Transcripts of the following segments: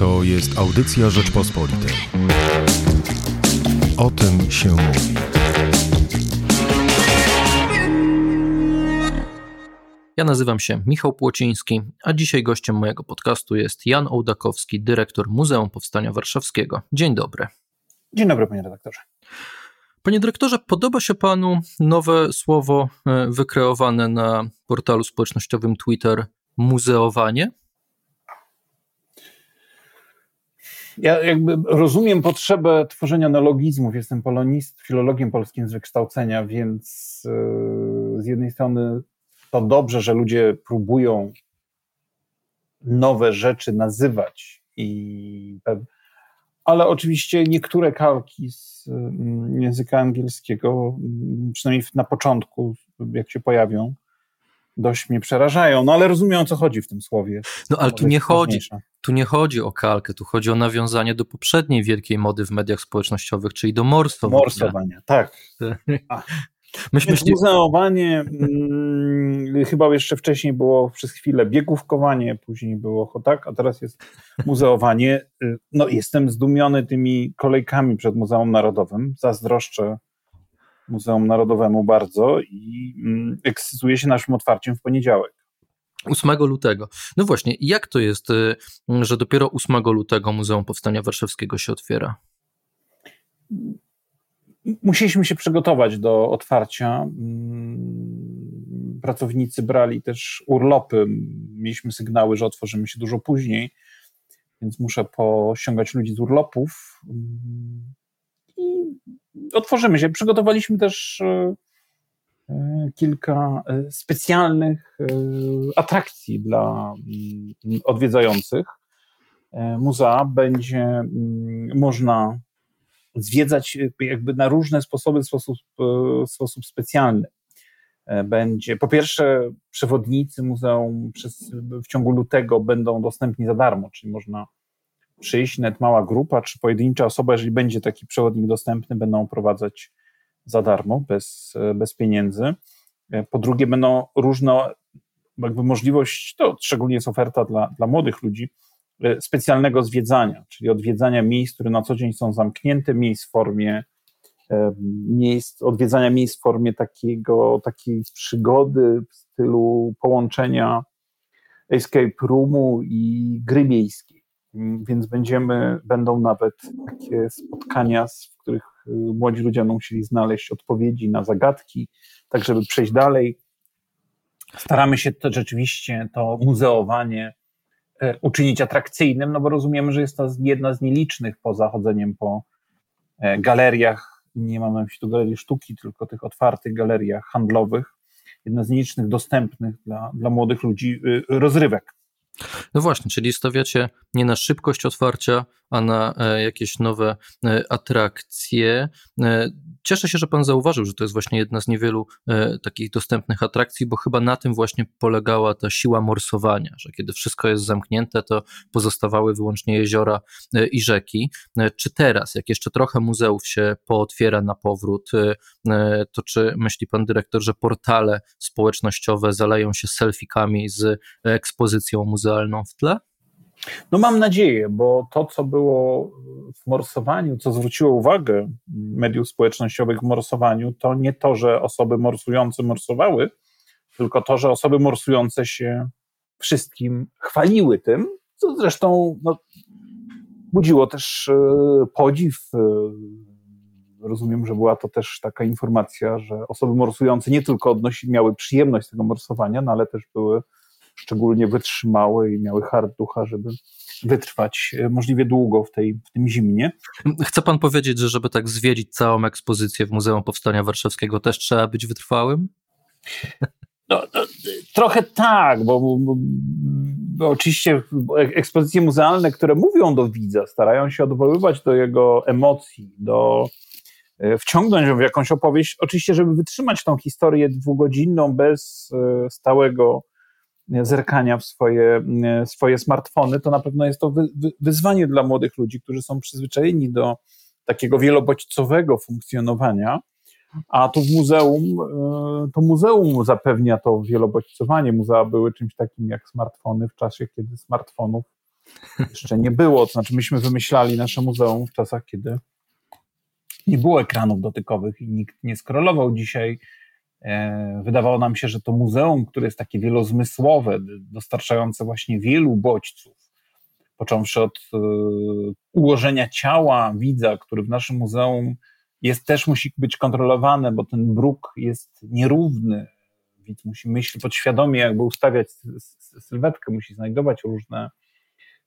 To jest audycja Rzeczpospolitej. O tym się mówi. Ja nazywam się Michał Płociński, a dzisiaj gościem mojego podcastu jest Jan Ołdakowski, dyrektor Muzeum Powstania Warszawskiego. Dzień dobry. Dzień dobry, panie redaktorze. Panie dyrektorze, podoba się panu nowe słowo e, wykreowane na portalu społecznościowym Twitter muzeowanie? Ja jakby rozumiem potrzebę tworzenia neologizmów. Jestem polonist, filologiem polskim z wykształcenia, więc yy, z jednej strony to dobrze, że ludzie próbują nowe rzeczy nazywać i ale oczywiście niektóre kalki z mm, języka angielskiego, mm, przynajmniej na początku, jak się pojawią, dość mnie przerażają. No ale rozumiem o co chodzi w tym słowie. No ale tu nie chodzi, tu nie chodzi o kalkę, tu chodzi o nawiązanie do poprzedniej wielkiej mody w mediach społecznościowych, czyli do morsowania. Morsowania, tak. Myśmy szli... Muzeowanie, hmm, chyba jeszcze wcześniej było przez chwilę biegówkowanie, później było tak, a teraz jest muzeowanie. Y, no, jestem zdumiony tymi kolejkami przed Muzeum Narodowym. Zazdroszczę Muzeum Narodowemu bardzo i mm, ekscytuję się naszym otwarciem w poniedziałek. 8 lutego. No właśnie, jak to jest, y, że dopiero 8 lutego Muzeum Powstania Warszawskiego się otwiera? Musieliśmy się przygotować do otwarcia. Mm, pracownicy brali też urlopy. Mieliśmy sygnały, że otworzymy się dużo później, więc muszę pościągać ludzi z urlopów. Mm, I otworzymy się. Przygotowaliśmy też e, e, kilka e, specjalnych atrakcji dla mm, odwiedzających. Muzea będzie można zwiedzać jakby na różne sposoby, w sposób, w sposób specjalny. Będzie, po pierwsze, przewodnicy muzeum przez, w ciągu lutego będą dostępni za darmo, czyli można przyjść, nawet mała grupa czy pojedyncza osoba, jeżeli będzie taki przewodnik dostępny, będą prowadzać za darmo, bez, bez pieniędzy. Po drugie, będą różne, jakby możliwość, to szczególnie jest oferta dla, dla młodych ludzi, specjalnego zwiedzania, czyli odwiedzania miejsc, które na co dzień są zamknięte, miejsc w formie miejsc, odwiedzania miejsc w formie takiego, takiej przygody w stylu połączenia escape roomu i gry miejskiej. Mm, więc będziemy, będą nawet takie spotkania, w których y, młodzi ludzie będą musieli znaleźć odpowiedzi na zagadki, tak żeby przejść dalej. Staramy się to rzeczywiście to muzeowanie e, uczynić atrakcyjnym, no bo rozumiemy, że jest to jedna z nielicznych poza chodzeniem po e, galeriach, nie mam na myśli tu galerii sztuki, tylko tych otwartych galeriach handlowych, jedna z nielicznych dostępnych dla, dla młodych ludzi y, rozrywek. No właśnie, czyli stawiacie nie na szybkość otwarcia, a na e, jakieś nowe e, atrakcje. E, cieszę się, że Pan zauważył, że to jest właśnie jedna z niewielu takich dostępnych atrakcji, bo chyba na tym właśnie polegała ta siła morsowania, że kiedy wszystko jest zamknięte, to pozostawały wyłącznie jeziora i rzeki. Czy teraz, jak jeszcze trochę muzeów się pootwiera na powrót, to czy myśli Pan dyrektor, że portale społecznościowe zaleją się selfikami z ekspozycją w tle? No mam nadzieję, bo to, co było w morsowaniu, co zwróciło uwagę mediów społecznościowych w morsowaniu, to nie to, że osoby morsujące morsowały, tylko to, że osoby morsujące się wszystkim chwaliły tym, co zresztą no, budziło też e, podziw. E, rozumiem, że była to też taka informacja, że osoby morsujące nie tylko odnosi, miały przyjemność z tego morsowania, no ale też były szczególnie wytrzymałe i miały hard ducha, żeby wytrwać e, możliwie długo w, tej, w tym zimnie. Chce pan powiedzieć, że żeby tak zwiedzić całą ekspozycję w Muzeum Powstania Warszawskiego też trzeba być wytrwałym? No, no, trochę tak, bo, bo, bo, oczywiście ekspozycje muzealne, które mówią do widza, starają się odwoływać do jego emocji, do e, wciągnąć ją w jakąś opowieść, oczywiście, żeby wytrzymać tą historię dwugodzinną bez e, stałego zerkania w swoje, swoje smartfony, to na pewno jest to wy, wy, wyzwanie dla młodych ludzi, którzy są przyzwyczajeni do takiego wielobodźcowego funkcjonowania, a tu w muzeum, e, to muzeum zapewnia to wielobodźcowanie. Muzea były czymś takim jak smartfony w czasie, kiedy smartfonów jeszcze nie było. To znaczy, myśmy wymyślali nasze muzeum w czasach, kiedy nie było ekranów dotykowych i nikt nie skrolował dzisiaj. E, wydawało nam się, że to muzeum, które jest takie wielozmysłowe, dostarczające właśnie wielu bodźców, począwszy od e, ułożenia ciała widza, który w naszym muzeum jest też musi być kontrolowany, bo ten bruk jest nierówny. Widz musi myśleć podświadomie, jakby ustawiać sylwetkę, musi znajdować różne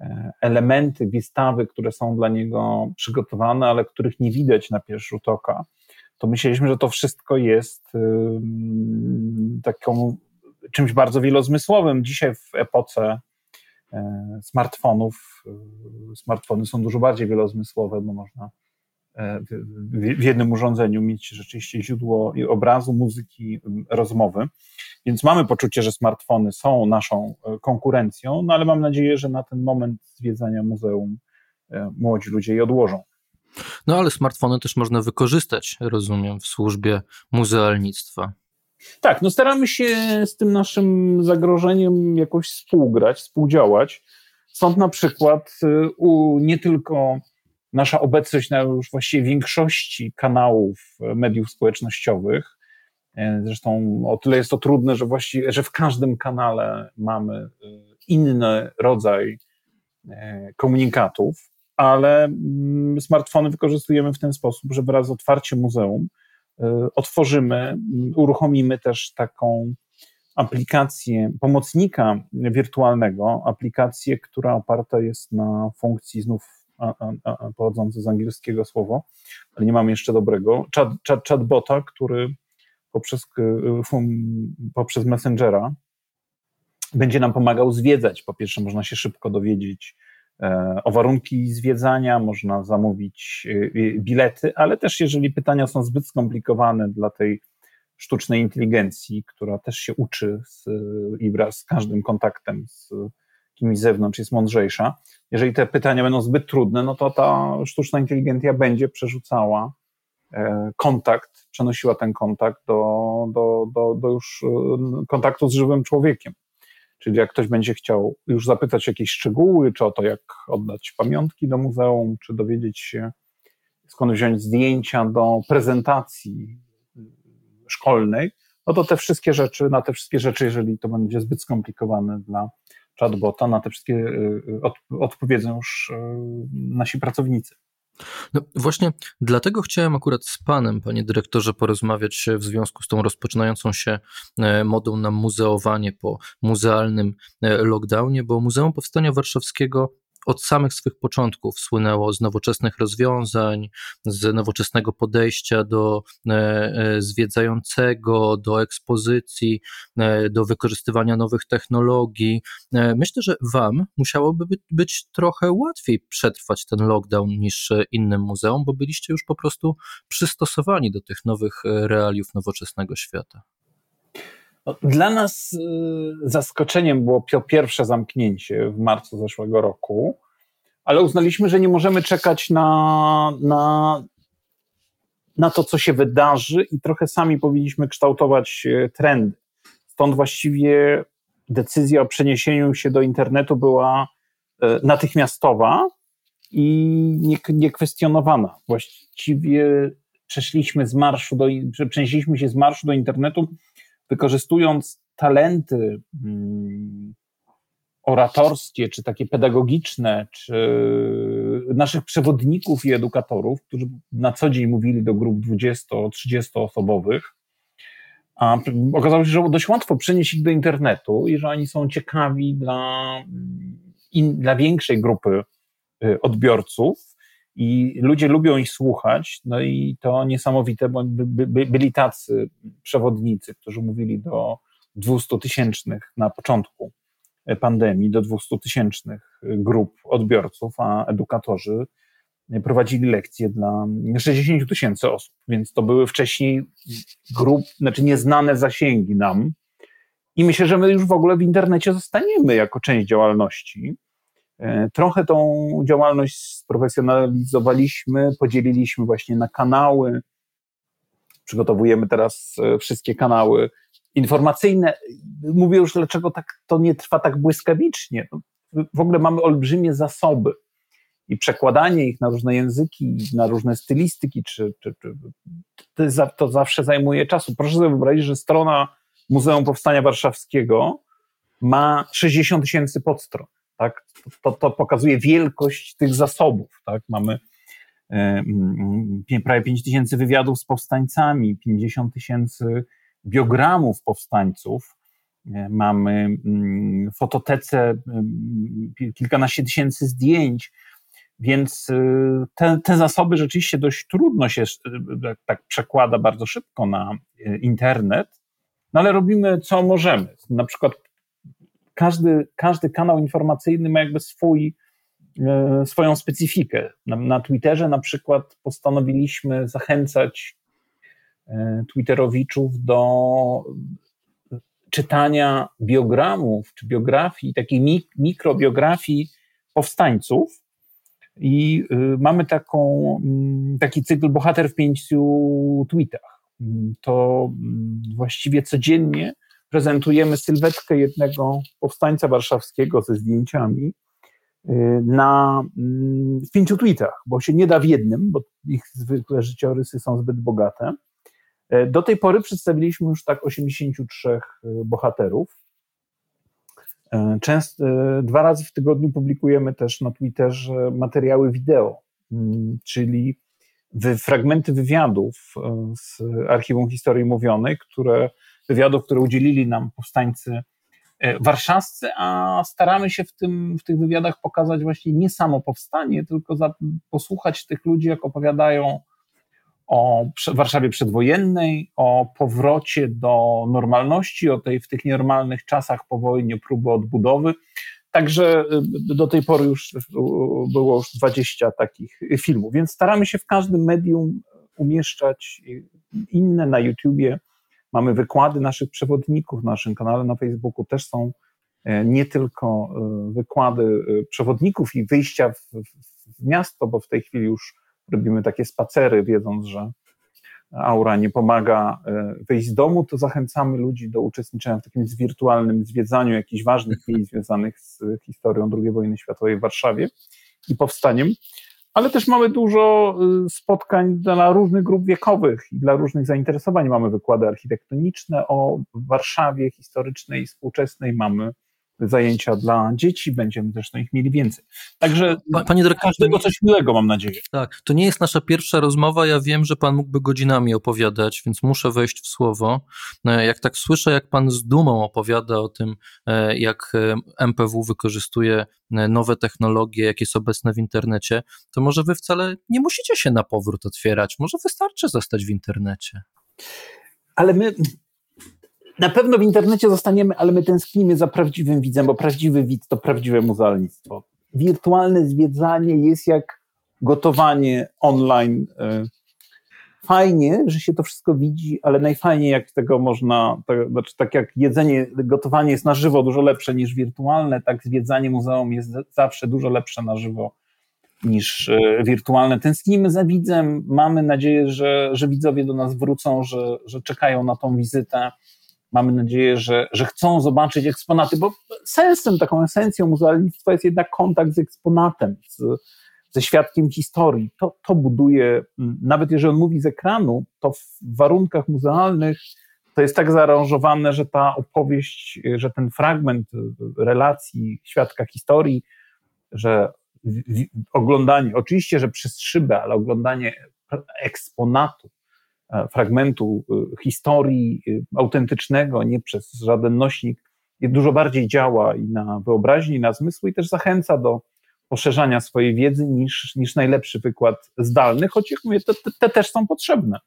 e, elementy wystawy, które są dla niego przygotowane, ale których nie widać na pierwszy rzut oka. To myśleliśmy, że to wszystko jest taką czymś bardzo wielozmysłowym. Dzisiaj w epoce e, smartfonów, e, smartfony są dużo bardziej wielozmysłowe, bo można E, w jednym urządzeniu mieć rzeczywiście źródło obrazu, muzyki, rozmowy. Więc mamy poczucie, że smartfony są naszą e, konkurencją, no ale mam nadzieję, że na ten moment zwiedzania muzeum młodzi ludzie je odłożą. No ale smartfony też można wykorzystać, rozumiem, w służbie muzealnictwa. Tak, no staramy się z tym naszym zagrożeniem jakoś współgrać, współdziałać. Stąd na przykład u nie tylko nasza obecność na już właściwie większości kanałów e, mediów społecznościowych. E, zresztą o tyle jest to trudne, że właściwie, że w każdym kanale mamy inny rodzaj komunikatów, ale mm, smartfony wykorzystujemy w ten sposób, że wraz z otwarciem muzeum otworzymy, uruchomimy też taką aplikację pomocnika wirtualnego, aplikację, która oparta jest na funkcji znów a, a, pochodzące z angielskiego słowo, ale nie mamy jeszcze dobrego, chat, chat, chatbota, który poprzez, poprzez Messengera będzie nam pomagał zwiedzać. Po pierwsze, można się szybko dowiedzieć o warunki zwiedzania, można zamówić e, bilety, ale też jeżeli pytania są zbyt skomplikowane dla tej sztucznej inteligencji, która też się uczy z, i wraz z każdym kontaktem z kimś z zewnątrz jest mądrzejsza. Jeżeli te pytania będą zbyt trudne, no to ta sztuczna inteligencja będzie przerzucała e, kontakt, przenosiła ten kontakt do, do, do, do już e, kontaktu z żywym człowiekiem. Czyli jak ktoś będzie chciał już zapytać jakieś szczegóły, czy o to, jak oddać pamiątki do muzeum, czy dowiedzieć się, skąd wziąć zdjęcia do prezentacji szkolnej, no to te wszystkie rzeczy, na te wszystkie rzeczy, jeżeli to będzie zbyt skomplikowane dla chatbota, na te wszystkie y, y, od, odpowiedzą już y, nasi pracownicy. No właśnie dlatego chciałem akurat z Panem, Panie Dyrektorze, porozmawiać w związku z tą rozpoczynającą się e, modą na muzeowanie po muzealnym e, lockdownie, bo Muzeum Powstania Warszawskiego od samych swych początków słynęło z nowoczesnych rozwiązań, z nowoczesnego podejścia do e, e, zwiedzającego, do ekspozycji, e, do wykorzystywania nowych technologii. Myślę, że Wam musiałoby być trochę łatwiej przetrwać ten lockdown niż innym muzeum, bo byliście już po prostu przystosowani do tych nowych realiów nowoczesnego świata. No, dla nas y, zaskoczeniem było pierwsze zamknięcie w marcu zeszłego roku, ale uznaliśmy, że nie możemy czekać na, na, na to, co się wydarzy, i trochę sami powinniśmy kształtować y, trendy. Stąd właściwie decyzja o przeniesieniu się do internetu była y, natychmiastowa i niekwestionowana. Właściwie przeszliśmy z marszu do, przenieśliśmy się z marszu do internetu wykorzystując talenty mm, oratorskie, czy takie pedagogiczne, czy naszych przewodników i edukatorów, którzy na co dzień mówili do grup 20-30 osobowych, a okazało się, że dość łatwo przenieść ich do internetu i że oni są ciekawi dla, in, dla większej grupy y, odbiorców i ludzie lubią ich słuchać, no i to niesamowite, bo by, by, byli tacy przewodnicy, którzy mówili do 200 tysięcznych na początku pandemii, do 200 tysięcznych grup odbiorców, a edukatorzy prowadzili lekcje dla 60 tysięcy osób, więc to były wcześniej grup, znaczy nieznane zasięgi nam. I myślę, że my już w ogóle w internecie zostaniemy jako część działalności. E, trochę tą działalność sprofesjonalizowaliśmy, podzieliliśmy właśnie na kanały. Przygotowujemy teraz e, wszystkie kanały informacyjne. Mówię już, dlaczego tak, to nie trwa tak błyskawicznie. No, w ogóle mamy olbrzymie zasoby i przekładanie ich na różne języki, na różne stylistyki, czy, czy, czy to, zawsze zajmuje czasu. Proszę sobie wyobrazić, że strona Muzeum Powstania Warszawskiego ma 60 tysięcy podstron. Tak? To, to pokazuje wielkość tych zasobów. Tak? Mamy e, prawie 5 tysięcy wywiadów z powstańcami, 50 tysięcy biogramów powstańców. E, mamy w fototece kilkanaście tysięcy zdjęć, więc te, te zasoby rzeczywiście dość trudno się y, tak przekłada bardzo szybko na internet, no ale robimy co możemy. Na przykład każdy, każdy kanał informacyjny ma jakby swój, swoją specyfikę. Na, na Twitterze na przykład postanowiliśmy zachęcać Twitterowiczów do czytania biogramów czy biografii, takiej mikrobiografii powstańców, i y, mamy taką, mm, taki cykl bohater w pięciu tweetach. To mm, właściwie codziennie prezentujemy sylwetkę jednego powstańca warszawskiego ze zdjęciami y, na, w pięciu tweetach, bo się nie da w jednym, bo ich zwykłe życiorysy są zbyt bogate. E, do tej pory przedstawiliśmy już tak 83 y, bohaterów. Często, dwa razy w tygodniu publikujemy też na Twitterze materiały wideo, mm, czyli fragmenty wywiadów z Archiwum Historii Mówionej, które, wywiadów, które udzielili nam powstańcy warszawscy, a staramy się w, tym, w tych wywiadach pokazać właśnie nie samo powstanie, tylko za, posłuchać tych ludzi, jak opowiadają o Warszawie przedwojennej, o powrocie do normalności, o tej w tych nienormalnych czasach po wojnie próby odbudowy. Także y, do tej pory już było już 20 takich filmów, więc staramy się w każdym medium umieszczać inne na YouTubie. Mamy wykłady naszych przewodników, w naszym kanale na Facebooku też są e, nie tylko e, wykłady e, przewodników i wyjścia w, w miasto, bo w tej chwili już robimy takie spacery, wiedząc, że aura nie pomaga wyjść z domu, to zachęcamy ludzi do uczestniczenia w takim wirtualnym zwiedzaniu jakichś ważnych miejsc związanych z historią II wojny światowej w Warszawie i powstaniem. Ale też mamy dużo e, spotkań dla różnych grup wiekowych i dla różnych zainteresowań. Mamy wykłady architektoniczne o Warszawie historycznej i współczesnej, mamy zajęcia dla dzieci, będziemy zresztą ich mieli więcej. Także Panie dyrektorze, każdego coś miłego mam nadzieję. Tak, to nie jest nasza pierwsza rozmowa, ja wiem, że Pan mógłby godzinami opowiadać, więc muszę wejść w słowo. E, jak tak słyszę, jak Pan z dumą opowiada o tym, e, jak e, MPW wykorzystuje nowe technologie, jakie są obecne w internecie, to może Wy wcale nie musicie się na powrót otwierać, może wystarczy zostać w internecie. Ale my, na pewno w internecie zostaniemy, ale my tęsknimy za prawdziwym widzem, bo prawdziwy widz to prawdziwe muzealnictwo. Wirtualne zwiedzanie jest jak gotowanie online. E, fajnie, że się to wszystko widzi, ale najfajniej jak tego można, tak, znaczy tak jak jedzenie, gotowanie jest na żywo dużo lepsze niż wirtualne, tak zwiedzanie muzeum jest zawsze dużo lepsze na żywo niż e, wirtualne. Tęsknimy za widzem, mamy nadzieję, że, że widzowie do nas wrócą, że, że czekają na tą wizytę Mamy nadzieję, że, że chcą zobaczyć eksponaty, bo sensem, taką esencją muzealnictwa jest jednak kontakt z eksponatem, z, ze świadkiem historii. To, to buduje, nawet jeżeli on mówi z ekranu, to w warunkach muzealnych to jest tak zaaranżowane, że ta opowieść, że ten fragment relacji świadka historii, że oglądanie, oczywiście, że przez szybę, ale oglądanie eksponatu fragmentu e, historii e, autentycznego, nie przez żaden nośnik, dużo bardziej działa i na wyobraźni, i na zmysły, i też zachęca do poszerzania swojej wiedzy niż, niż najlepszy wykład zdalny, choć jak mówię, te, te też są potrzebne.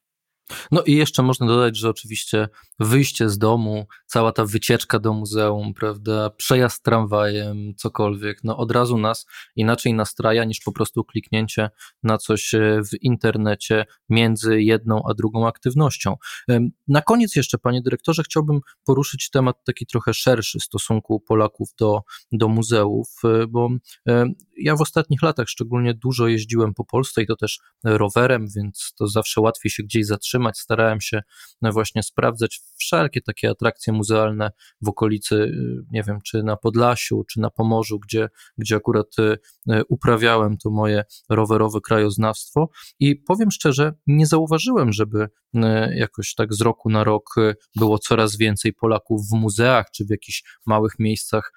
No i jeszcze można dodać, że oczywiście wyjście z domu, cała ta wycieczka do muzeum, prawda, przejazd tramwajem, cokolwiek, no od razu nas inaczej nastraja niż po prostu kliknięcie na coś e, w internecie między jedną a drugą aktywnością. Na koniec jeszcze, panie dyrektorze, chciałbym poruszyć temat taki trochę szerszy stosunku Polaków do, do muzeów, e, bo ja w ostatnich latach szczególnie dużo jeździłem po Polsce i to też rowerem, więc to zawsze łatwiej się gdzieś zatrzymać. Starałem się właśnie sprawdzać wszelkie takie atrakcje muzealne w okolicy, nie wiem, czy na Podlasiu, czy na Pomorzu, gdzie, gdzie akurat uprawiałem to moje rowerowe krajoznawstwo i powiem szczerze, nie zauważyłem, żeby jakoś tak z roku na rok było coraz więcej Polaków w muzeach, czy w jakichś małych miejscach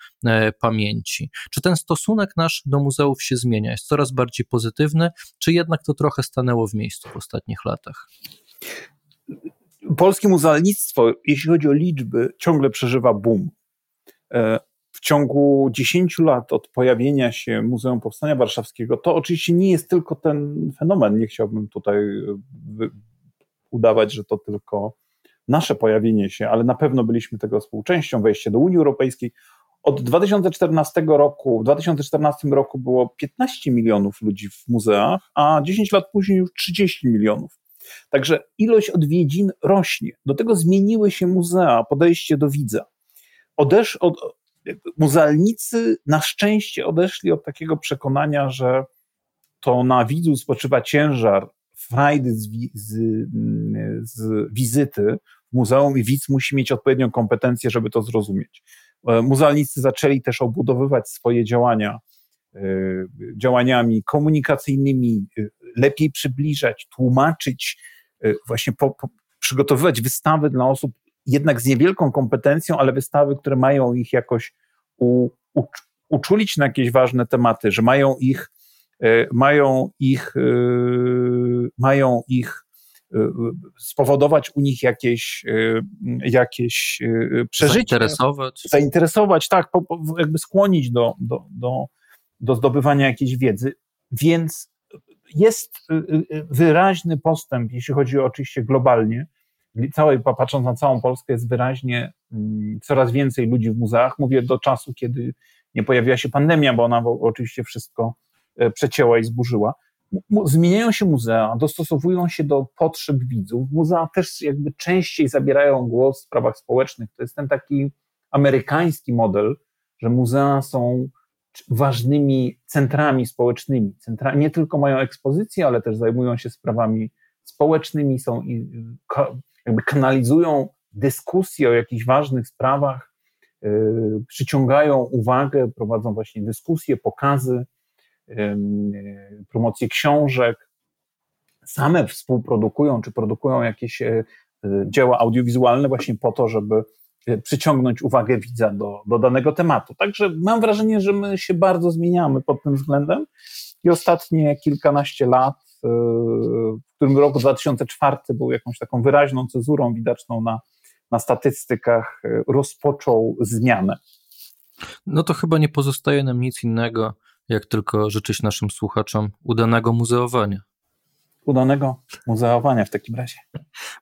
pamięci. Czy ten stosunek nasz do muzeów się zmienia? Jest coraz bardziej pozytywny, czy jednak to trochę stanęło w miejscu w ostatnich latach? Polskie muzealnictwo, jeśli chodzi o liczby, ciągle przeżywa boom. E, w ciągu 10 lat od pojawienia się Muzeum Powstania Warszawskiego, to oczywiście nie jest tylko ten fenomen. Nie chciałbym tutaj e, udawać, że to tylko nasze pojawienie się, ale na pewno byliśmy tego współczęścią, wejście do Unii Europejskiej. Od 2014 roku, w 2014 roku było 15 milionów ludzi w muzeach, a 10 lat później już 30 milionów. Także ilość odwiedzin rośnie. Do tego zmieniły się muzea, podejście do widza. Odesz, od, muzealnicy na szczęście odeszli od takiego przekonania, że to na widzu spoczywa ciężar frajdy z, z, z wizyty w muzeum i widz musi mieć odpowiednią kompetencję, żeby to zrozumieć. E, muzealnicy zaczęli też obudowywać swoje działania e, działaniami komunikacyjnymi, e, lepiej przybliżać, tłumaczyć, właśnie po, po, przygotowywać wystawy dla osób jednak z niewielką kompetencją, ale wystawy, które mają ich jakoś u, u, uczulić na jakieś ważne tematy, że mają ich, mają ich, mają ich spowodować u nich jakieś, y, jakieś y, przeżycie. Zainteresować. Zainteresować, tak, jakby skłonić do, do, do, do zdobywania jakiejś wiedzy. Więc jest y, wyraźny postęp, jeśli chodzi o oczywiście globalnie. Całej, patrząc na całą Polskę, jest wyraźnie mm, coraz więcej ludzi w muzeach. Mówię do czasu, kiedy nie pojawiła się pandemia, bo ona oczywiście wszystko e, przecięła i zburzyła zmieniają się muzea, dostosowują się do potrzeb widzów. Muzea też jakby częściej zabierają głos w sprawach społecznych. To jest ten taki amerykański model, że muzea są ważnymi centrami społecznymi. Centra, nie tylko mają ekspozycje, ale też zajmują się sprawami społecznymi, są jakby kanalizują dyskusje o jakichś ważnych sprawach, yy, przyciągają uwagę, prowadzą właśnie dyskusje, pokazy promocję książek, same współprodukują czy produkują jakieś e, dzieła audiowizualne właśnie po to, żeby e, przyciągnąć uwagę widza do, do danego tematu. Także mam wrażenie, że my się bardzo zmieniamy pod tym względem i ostatnie kilkanaście lat, e, w którym roku 2004 był jakąś taką wyraźną cezurą widoczną na, na statystykach, rozpoczął zmianę. No to chyba nie pozostaje nam nic innego, jak tylko życzyć naszym słuchaczom udanego muzeowania. Udanego muzeowania w takim razie.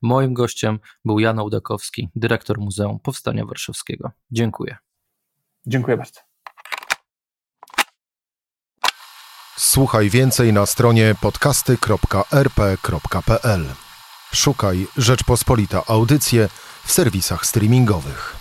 Moim gościem był Jan Ołdakowski, dyrektor Muzeum Powstania Warszawskiego. Dziękuję. Dziękuję bardzo. Słuchaj więcej na stronie podcasty.rp.pl. Szukaj Rzeczpospolita Audycje w serwisach streamingowych.